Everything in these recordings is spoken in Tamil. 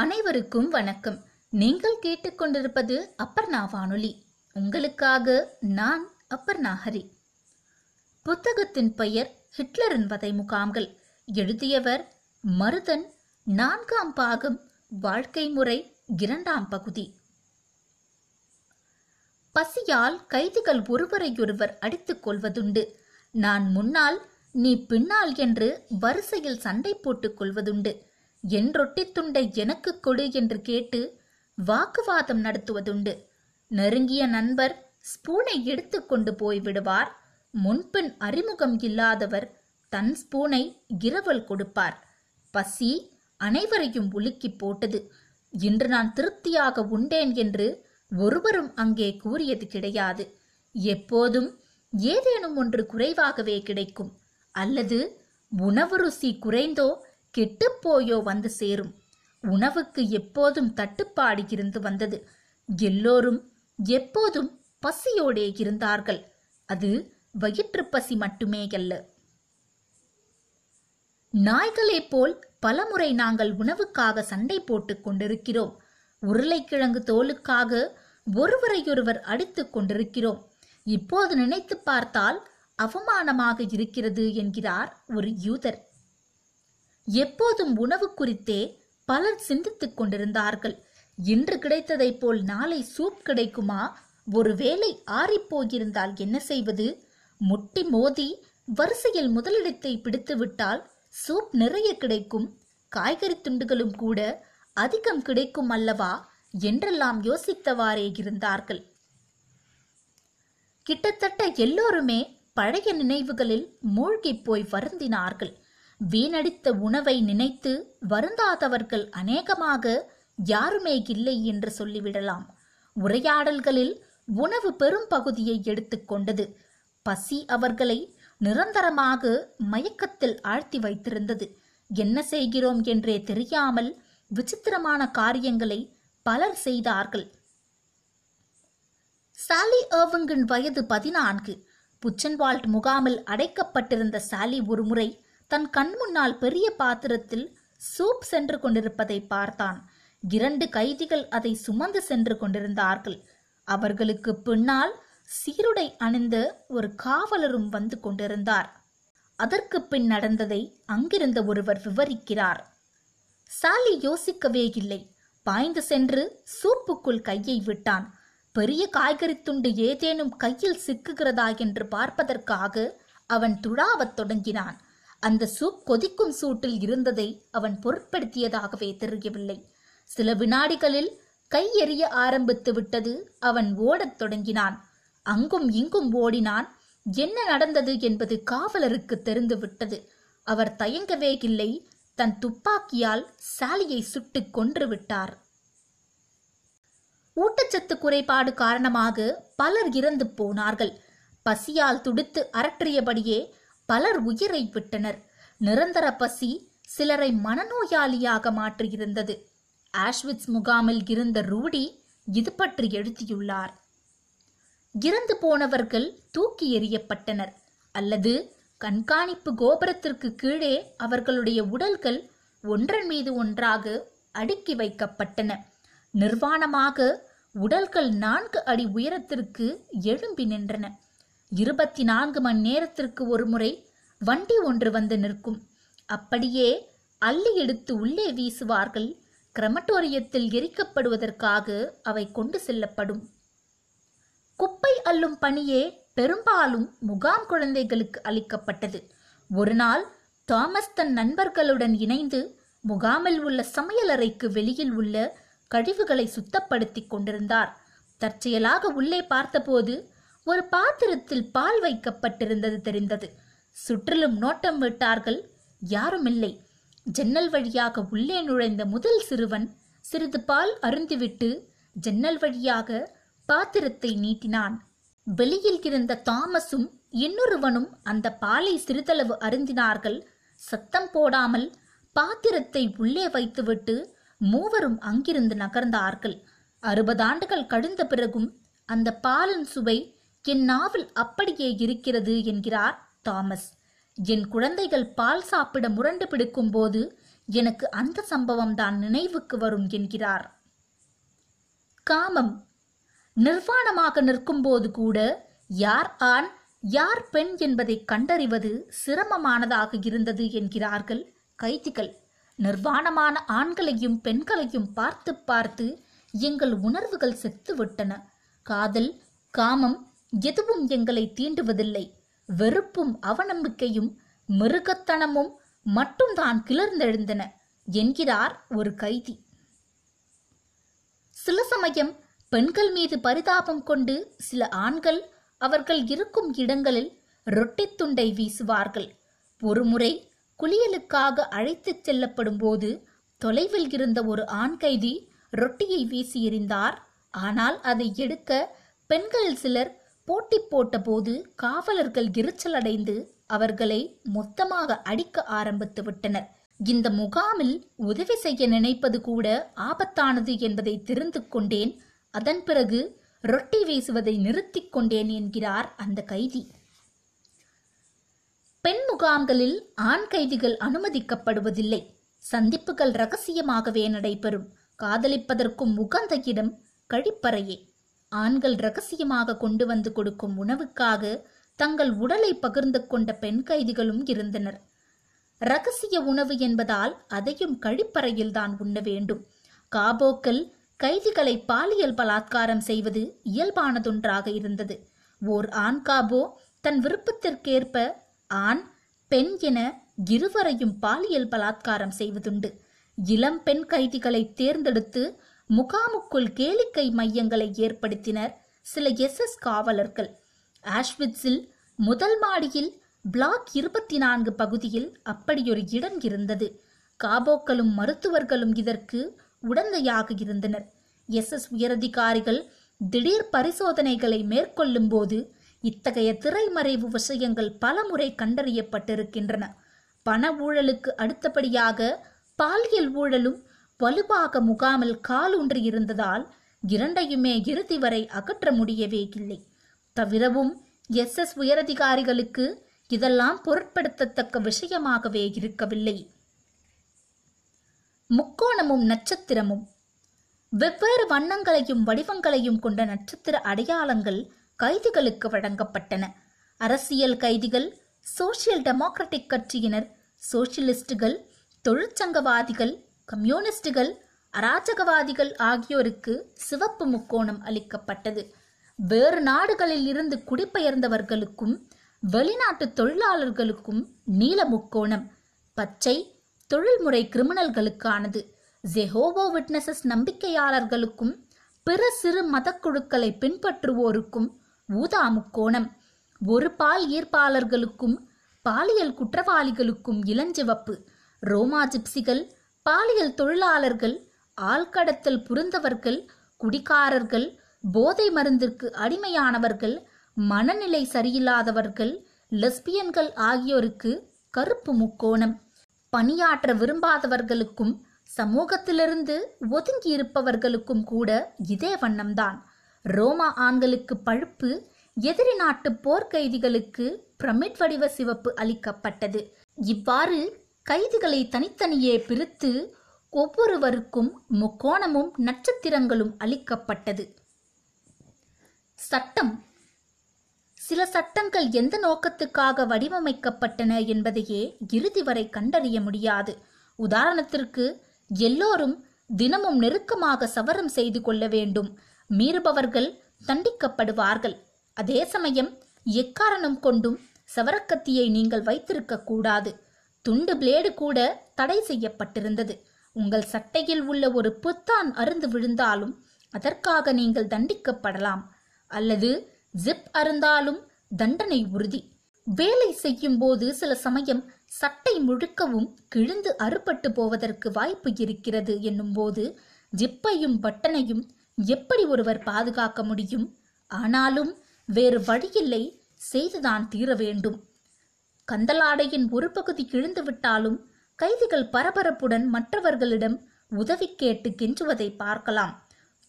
அனைவருக்கும் வணக்கம். நீங்கள் கேட்டுக்கொண்டிருப்பது அப்பர்ணா வானொலி. உங்களுக்காக நான் அப்பர்ணா ஹரி. புத்தகத்தின் பெயர் ஹிட்லரின் வதை முகாம்கள். எழுதியவர் மருதன் நான்காம் பாகம் வாழ்க்கை முறை இரண்டாம் பகுதி. பசியால் கைதிகள் ஒருவரையொருவர் அடித்துக் கொள்வதுண்டு. நான் முன்னால் நீ பின்னால் என்று வரிசையில் சண்டை போட்டுக் கொள்வதுண்டு. என் ரொட்டித் துண்டை எனக்கு கொடு என்று கேட்டு வாக்குவாதம் நடத்துவதுண்டு. நெருங்கிய நண்பர் ஸ்பூனை எடுத்துக்கொண்டு போய் விடுவார். முன்பின் அறிமுகம் இல்லாதவர் தன் ஸ்பூனை இரவல் கொடுப்பார். பசி அனைவரையும் உலுக்கி போட்டது. இன்று நான் திருப்தியாக உண்டேன் என்று ஒருவரும் அங்கே கூறியது கிடையாது. எப்போதும் ஏதேனும் ஒன்று குறைவாகவே கிடைக்கும். அல்லது உணவு ருசி குறைந்தோ கெட்டுப்போயோ வந்து சேரும். உணவுக்கு எப்போதும் தட்டுப்பாடு இருந்து வந்தது. எல்லோரும் எப்போதும் பசியோடே இருந்தார்கள். அது வயிற்றுப் பசி மட்டுமே அல்ல நாய்களைப் போல் பலமுறை நாங்கள் உணவுக்காக சண்டை போட்டுக் கொண்டிருக்கிறோம். உருளைக்கிழங்கு தோலுக்காக ஒருவரையொருவர் அடித்துக் கொண்டிருக்கிறோம். இப்போது நினைத்து பார்த்தால் அவமானமாக இருக்கிறது என்கிறார் ஒரு யூதர். எப்போதும் உணவு குறித்தே பலர் சிந்தித்துக் கொண்டிருந்தார்கள். இன்று கிடைத்ததைப் போல் நாளை சூப் கிடைக்குமா? ஒருவேளை ஆறிப்போயிருந்தால் என்ன செய்வது? முட்டி மோதி வரிசையில் முதலிடத்தை பிடித்துவிட்டால் சூப் நிறைய கிடைக்கும். காய்கறி துண்டுகளும் கூட அதிகம் கிடைக்கும் அல்லவா? என்றெல்லாம் யோசித்தவாறே இருந்தார்கள். கிட்டத்தட்ட எல்லோருமே பழைய நினைவுகளில் மூழ்கிப் போய் வருந்தினார்கள். வீணடித்த உணவை நினைத்து வருந்தாதவர்கள் அநேகமாக யாருமே இல்லை என்று சொல்லிவிடலாம். உரையாடல்களில் உணவு பெரும் பகுதியை எடுத்துக்கொண்டது பசி அவர்களை நிரந்தரமாக மயக்கத்தில் ஆழ்த்தி வைத்திருந்தது. என்ன செய்கிறோம் என்றே தெரியாமல் விசித்திரமான காரியங்களை பலர் செய்தார்கள். சாலி ஏர்விங்கின் வயது பதினான்கு. புச்சன்வால்ட் முகாமில் அடைக்கப்பட்டிருந்த சாலி ஒருமுறை தன் கண் முன்னால் பெரிய பாத்திரத்தில் சூப் சென்று கொண்டிருப்பதை பார்த்தான். இரண்டு கைதிகள் அதை சுமந்து சென்று கொண்டிருந்தார்கள். அவர்களுக்கு பின்னால் சீருடை அணிந்த ஒரு காவலரும் வந்து கொண்டிருந்தார். அதற்கு பின் நடந்ததை அங்கிருந்த ஒருவர் விவரிக்கிறார். சாலி யோசிக்கவே இல்லை. பாய்ந்து சென்று சூப்புக்குள் கையை விட்டான். பெரிய காய்கறி துண்டு ஏதேனும் கையில் சிக்குகிறதா என்று பார்ப்பதற்காக அவன் துழாவத் தொடங்கினான். அந்த சூப் கொதிக்கும் சூட்டில் இருந்ததை அவன் பொருட்படுத்தியதாகவே தெரியவில்லை. சில வினாடிகளில் கை எறிய ஆரம்பித்து விட்டது அவன் ஓடத் தொடங்கினான். அங்கும் இங்கும் ஓடினான். என்ன நடந்தது என்பது காவலருக்கு தெரிந்து விட்டது. அவர் தயங்கவே இல்லை. தன் துப்பாக்கியால் சாலியை சுட்டுக் கொன்று விட்டார். ஊட்டச்சத்து குறைபாடு காரணமாக பலர் இறந்து போனார்கள். பசியால் துடித்து அரற்றியபடியே பலர் உயிரை விட்டனர். நிரந்தர பசி சிலரை மனநோயாளியாக மாற்றியிருந்தது. ஆஷ்விட்ஸ் முகாமில் இருந்த ரூடி இது பற்றி எழுதியுள்ளார். இறந்து போனவர்கள் தூக்கி எறியப்பட்டனர். அல்லது கண்காணிப்பு கோபுரத்திற்கு கீழே அவர்களுடைய உடல்கள் ஒன்றன் மீது ஒன்றாக அடுக்கி வைக்கப்பட்டன. நிர்வாணமாக உடல்கள் நான்கு அடி உயரத்திற்கு எழும்பி நின்றன. இருபத்தி நான்கு மணி நேரத்திற்கு ஒரு முறை வண்டி ஒன்று வந்து நிற்கும். அப்படியே அள்ளி எடுத்து உள்ளே வீசுவார்கள். கிரமட்டோரியத்தில் எரிக்கப்படுவதற்காக அவை கொண்டு செல்லப்படும். குப்பை அள்ளும் பணியே பெரும்பாலும் முகாம் குழந்தைகளுக்கு அளிக்கப்பட்டது. ஒரு நாள் தாமஸ் தன் நண்பர்களுடன் இணைந்து முகாமில் உள்ள சமையலறைக்கு வெளியில் உள்ள கழிவுகளை சுத்தப்படுத்திக் கொண்டிருந்தார். தற்செயலாக உள்ளே பார்த்தபோது ஒரு பாத்திரத்தில் பால் வைக்கப்பட்டிருந்தது தெரிந்தது. சுற்றிலும் நோட்டம் விட்டார்கள். யாருமில்லை. ஜன்னல் வழியாக உள்ளே நுழைந்த முதல் சிறுவன் சிறிது பால் அருந்திவிட்டு ஜன்னல் வழியாக பாத்திரத்தை நீட்டினான். வெளியில் இருந்த தாமஸும் இன்னொருவனும் அந்த பாலை சிறிதளவு அருந்தினார்கள். சத்தம் போடாமல் பாத்திரத்தை உள்ளே வைத்துவிட்டு மூவரும் அங்கிருந்து நகர்ந்தார்கள். அறுபது ஆண்டுகள் கழிந்த பிறகும் அந்த பாலின் சுவை என் நாவில் அப்படியே இருக்கிறது என்கிறார் தாமஸ். என் குழந்தைகள் பால் சாப்பிட முரண்டு பிடிக்கும் போது எனக்கு அந்த சம்பவம் தான் நினைவுக்கு வரும் என்கிறார். காமம். நிர்வாணமாக நிற்கும்போது கூட யார் ஆண் யார் பெண் என்பதை கண்டறிவது சிரமமானதாக இருந்தது என்கிறார்கள் கைதிகள். நிர்வாணமான ஆண்களையும் பெண்களையும் பார்த்து பார்த்து எங்கள் உணர்வுகள் செத்துவிட்டன. காதல் காமம் எதுவும் எங்களை தீண்டுவதில்லை. வெறுப்பும் அவநம்பிக்கையும் மிருகத்தனமும் மட்டும்தான் கிளர்ந்தெழுந்தன என்கிறார் ஒரு கைதி. சில சமயம் பெண்கள் மீது பரிதாபம் கொண்டு சில ஆண்கள் அவர்கள் இருக்கும் இடங்களில் ரொட்டி துண்டை வீசுவார்கள். ஒருமுறை குளியலுக்காக அழைத்துச் செல்லப்படும் போது தொலைவில் இருந்த ஒரு ஆண் கைதி ரொட்டியை வீசி எறிந்தார். ஆனால் அதை எடுக்க பெண்கள் சிலர் போட்டி போட்டபோது காவலர்கள் எரிச்சலடைந்து அவர்களை மொத்தமாக அடிக்க ஆரம்பித்து விட்டனர். இந்த முகாமில் உதவி செய்ய நினைப்பது கூட ஆபத்தானது என்பதை தெரிந்து கொண்டேன். அதன் பிறகு ரொட்டி வீசுவதை நிறுத்திக் கொண்டேன் என்கிறார் அந்த கைதி. பெண் முகாம்களில் ஆண் கைதிகள் அனுமதிக்கப்படுவதில்லை. சந்திப்புகள் ரகசியமாகவே நடைபெறும். காதலிப்பதற்கும் உகந்த இடம் கழிப்பறையே. ஆண்கள் ரகசியமாக கொண்டு வந்து கொடுக்கும் உணவுக்காக தங்கள் உடலை பகிர்ந்து கொண்ட பெண் கைதிகளும் இருந்தனர். ரகசிய உணவு என்பதால் அதையும் கழிப்பறையில் தான் உண்ண வேண்டும். காபோக்கள் கைதிகளை பாலியல் பலாத்காரம் செய்வது இயல்பானதொன்றாக இருந்தது. ஓர் ஆண் காபோ தன் விருப்பத்திற்கேற்ப ஆண் பெண் என இருவரையும் பாலியல் பலாத்காரம் செய்வதுண்டு. இளம் பெண் கைதிகளை தேர்ந்தெடுத்து முகாமுக்குள் கேளிக்கை மையங்களை ஏற்படுத்தினர் சில எஸ்எஸ் காவலர்கள். ஆஷ்விட்ஸில் முதல் மாடியில் பிளாக் இருபத்தி நான்கு பகுதியில் அப்படியொரு இடம் இருந்தது. காபோக்களும் மருத்துவர்களும் இதற்கு உடந்தையாக இருந்தனர். எஸ்எஸ் உயரதிகாரிகள் திடீர் பரிசோதனைகளை மேற்கொள்ளும் போது இத்தகைய திரைமறைவு விஷயங்கள் பலமுறை கண்டறியப்பட்டிருக்கின்றன. பண ஊழலுக்கு அடுத்தபடியாக பாலியல் ஊழலும் வலுவாக முகாமில் காலூன்றி இருந்ததால் இரண்டையுமே இறுதி வரை அகற்ற முடியவே இல்லை. தவிரவும் எஸ். எஸ். உயரதிகாரிகளுக்கு இதெல்லாம் பொருட்படுத்தத்தக்க விஷயமாகவே இருக்கவில்லை. முக்கோணமும் நட்சத்திரமும். வெவ்வேறு வண்ணங்களையும் வடிவங்களையும் கொண்ட நட்சத்திர அடையாளங்கள் கைதிகளுக்கு வழங்கப்பட்டன. அரசியல் கைதிகள் சோசியல் டெமோக்ராட்டிக் கட்சியினர் சோசியலிஸ்டுகள் தொழிற்சங்கவாதிகள் கம்யூனிஸ்டுகள் அராஜகவாதிகள் ஆகியோருக்கு சிவப்பு முக்கோணம் அளிக்கப்பட்டது. வேறு நாடுகளில் இருந்து குடிபெயர்ந்தவர்களுக்கும் வெளிநாட்டு தொழிலாளர்களுக்கும் நீல முக்கோணம் பச்சை தொழில்முறை கிரிமினல்களுக்கானது. ஜெஹோவோ விட்னஸஸ் நம்பிக்கையாளர்களுக்கும் பிற சிறு மதக்குழுக்களை பின்பற்றுவோருக்கும் ஊதா முக்கோணம். ஒரு பால் ஈர்ப்பாளர்களுக்கும் பாலியல் குற்றவாளிகளுக்கும் இளஞ்சிவப்பு. ரோமா ஜிப்சிகள் பாலியல் தொழிலாளர்கள் ஆழ்கடத்தல் புரிந்தவர்கள் குடிகாரர்கள் போதை மருந்திற்கு அடிமையானவர்கள் மனநிலை சரியில்லாதவர்கள் லெஸ்பியன்கள் ஆகியோருக்கு கருப்பு முக்கோணம். பணியாற்ற விரும்பாதவர்களுக்கும் சமூகத்திலிருந்து ஒதுங்கி இருப்பவர்களுக்கும் கூட இதே வண்ணம்தான். ரோமா ஆண்களுக்கு பழுப்பு எதிரி நாட்டு போர்க்கைதிகளுக்கு பிரமிட் வடிவ சிவப்பு அளிக்கப்பட்டது. இவ்வாறு கைதிகளை தனித்தனியே பிரித்து ஒவ்வொருவருக்கும் முக்கோணமும் நட்சத்திரங்களும் அளிக்கப்பட்டது. சட்டம். சில சட்டங்கள் எந்த நோக்கத்துக்காக வடிவமைக்கப்பட்டன என்பதையே இறுதி வரை கண்டறிய முடியாது. உதாரணத்திற்கு எல்லோரும் தினமும் நெருக்கமாக சவரம் செய்து கொள்ள வேண்டும். மீறுபவர்கள் தண்டிக்கப்படுவார்கள். அதே சமயம் எக்காரணம் கொண்டும் சவரக்கத்தியை நீங்கள் வைத்திருக்க கூடாது. துண்டு பிளேடு கூட தடை செய்யப்பட்டிருந்தது. உங்கள் சட்டையில் உள்ள ஒரு புத்தான் அருந்து விழுந்தாலும் அதற்காக நீங்கள் தண்டிக்கப்படலாம். அல்லது ஜிப் அருந்தாலும் தண்டனை உறுதி. வேலை செய்யும் போது சில சமயம் சட்டை முழுக்கவும் கிழிந்து அறுபட்டு போவதற்கு வாய்ப்பு இருக்கிறது என்னும்போது ஜிப்பையும் பட்டனையும் எப்படி ஒருவர் பாதுகாக்க முடியும்? ஆனாலும் வேறு வழியில்லை. செய்துதான் தீர வேண்டும். கந்தலாடையின் ஒரு பகுதி கிழிந்து விட்டாலும் கைதிகள் பரபரப்புடன் மற்றவர்களிடம் உதவி கேட்டு கெஞ்சுவதை பார்க்கலாம்.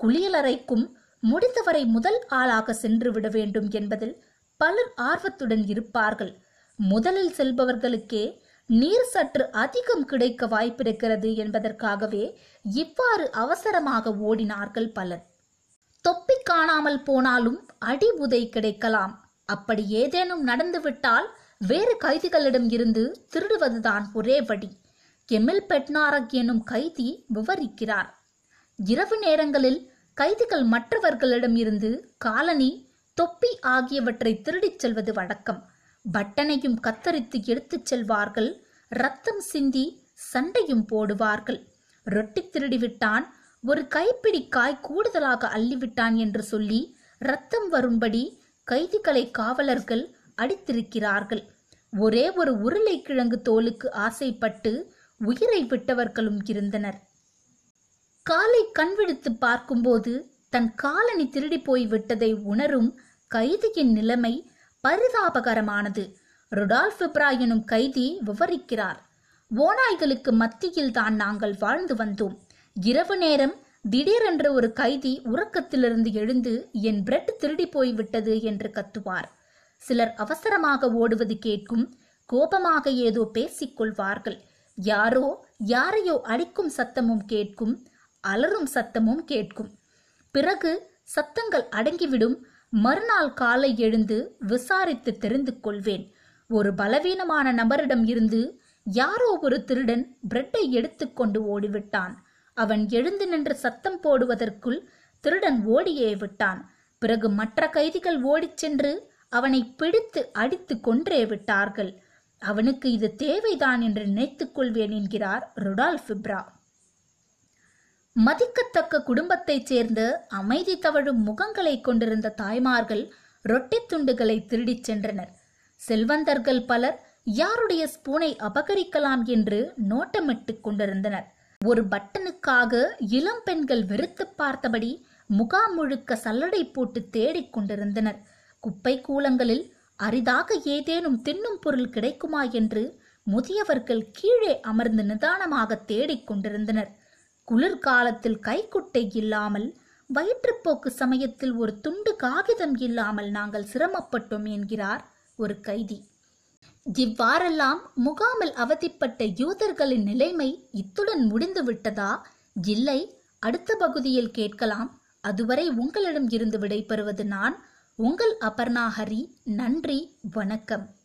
குளியலறைக்கும் முடிந்தவரை முதல் ஆளாக சென்று விட வேண்டும் என்பதில் பலர் ஆர்வத்துடன் இருப்பார்கள். முதலில் செல்பவர்களுக்கே நீர் சற்று அதிகம் கிடைக்க வாய்ப்பிருக்கிறது என்பதற்காகவே இவ்வாறு அவசரமாக ஓடினார்கள் பலர். தொப்பி காணாமல் போனாலும் அடி உதை கிடைக்கலாம். அப்படி ஏதேனும் நடந்துவிட்டால் வேறு கைதிகளிடம் இருந்து திருடுவதுதான் ஒரே வழி. கெமில் பெட்னாரக் எனும் கைதி விவரிக்கிறார். இரவு நேரங்களில் கைதிகள் மற்றவர்களிடம் இருந்து காலனி தொப்பி ஆகியவற்றை திருடிச் செல்வது வழக்கம். பட்டனையும் கத்தரித்து எடுத்துச் செல்வார்கள். ரத்தம் சிந்தி சண்டையும் போடுவார்கள். ரொட்டி திருடிவிட்டான் ஒரு கைப்பிடி காய் கூடுதலாக அள்ளிவிட்டான் என்று சொல்லி ரத்தம் வரும்படி கைதிகளை காவலர்கள் அடித்திருக்கிறார்கள். ஒரே ஒரு உருளைக்கிழங்கு தோலுக்கு ஆசைப்பட்டு உயிரை விட்டவர்களும் இருந்தனர். காலை கண்விழித்து பார்க்கும்போது தன் காலனி திருடி போய் விட்டதை உணரும் கைதியின் நிலைமை பரிதாபகரமானது. ருடால்ஃப் இப்ரா எனும் கைதி விவரிக்கிறார் ஓநாய்களுக்கு மத்தியில் தான் நாங்கள் வாழ்ந்து வந்தோம். இரவு நேரம் திடீரென்று ஒரு கைதி உறக்கத்திலிருந்து எழுந்து என் பிரெட் திருடி போய் விட்டது என்று கத்துவார். சிலர் அவசரமாக ஓடுவது கேட்கும் கோபமாக ஏதோ பேசிக் கொள்வார்கள் யாரோ யாரையோ அடிக்கும் சத்தமும் கேட்கும் அலறும் சத்தமும் கேட்கும். பிறகு சத்தங்கள் அடங்கிவிடும். மறுநாள் காலை எழுந்து விசாரித்து தெரிந்து கொள்வேன். ஒரு பலவீனமான நபரிடம் இருந்து யாரோ ஒரு திருடன் பிரெட்டை எடுத்துக்கொண்டு ஓடிவிட்டான். அவன் எழுந்து நின்று சத்தம் போடுவதற்குள் திருடன் ஓடியே விட்டான். பிறகு மற்ற கைதிகள் ஓடிச் சென்று அவனை பிடித்து அடித்து கொன்றே விட்டார்கள். அவனுக்கு இது தேவைதான் என்று நினைத்துக் கொள்வேன் என்கிறார் ருடால் ஃபிப்ரா மதிக்கத்தக்க குடும்பத்தைச் சேர்ந்து அமைதி தவழும் முகங்களை கொண்டிருந்த தாய்மார்கள் ரொட்டி துண்டுகளை திருடிச் சென்றனர். செல்வந்தர்கள் பலர் யாருடைய ஸ்பூனை அபகரிக்கலாம்? என்று நோட்டமிட்டுக் கொண்டிருந்தனர். ஒரு பட்டனுக்காக இளம் பெண்கள் வெறுத்து பார்த்தபடி முகாம் முழுக்க சல்லடை போட்டு தேடிக் கொண்டிருந்தனர். குப்பை கூலங்களில் அரிதாக ஏதேனும் தின்னும் பொருள் கிடைக்குமா என்று முதியவர்கள் கீழே அமர்ந்து நிதானமாக தேடிக் கொண்டிருந்தனர். குளிர்காலத்தில் கைக்குட்டை இல்லாமல் வயிற்றுப்போக்கு சமயத்தில் ஒரு துண்டு காகிதம் இல்லாமல் நாங்கள் சிரமப்பட்டோம் என்கிறார் ஒரு கைதி. இவ்வாறெல்லாம் முகாமில் அவதிப்பட்ட யூதர்களின் நிலைமை இத்துடன் முடிந்து விட்டதா? இல்லை அடுத்த பகுதியில் கேட்கலாம். அதுவரை உங்களிடம் இருந்து விடைபெறுவது நான் உங்கள் அபர்ணாஹரி நன்றி வணக்கம்.